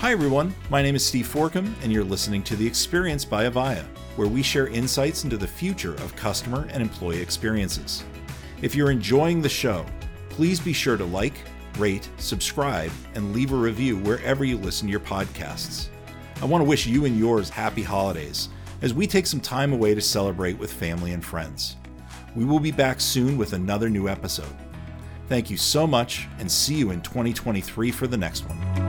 Hi, everyone. My name is Steve Forcum, and you're listening to The Experience by Avaya, where we share insights into the future of customer and employee experiences. If you're enjoying the show, please be sure to like, rate, subscribe, and leave a review wherever you listen to your podcasts. I want to wish you and yours happy holidays as we take some time away to celebrate with family and friends. We will be back soon with another new episode. Thank you so much, and see you in 2023 for the next one.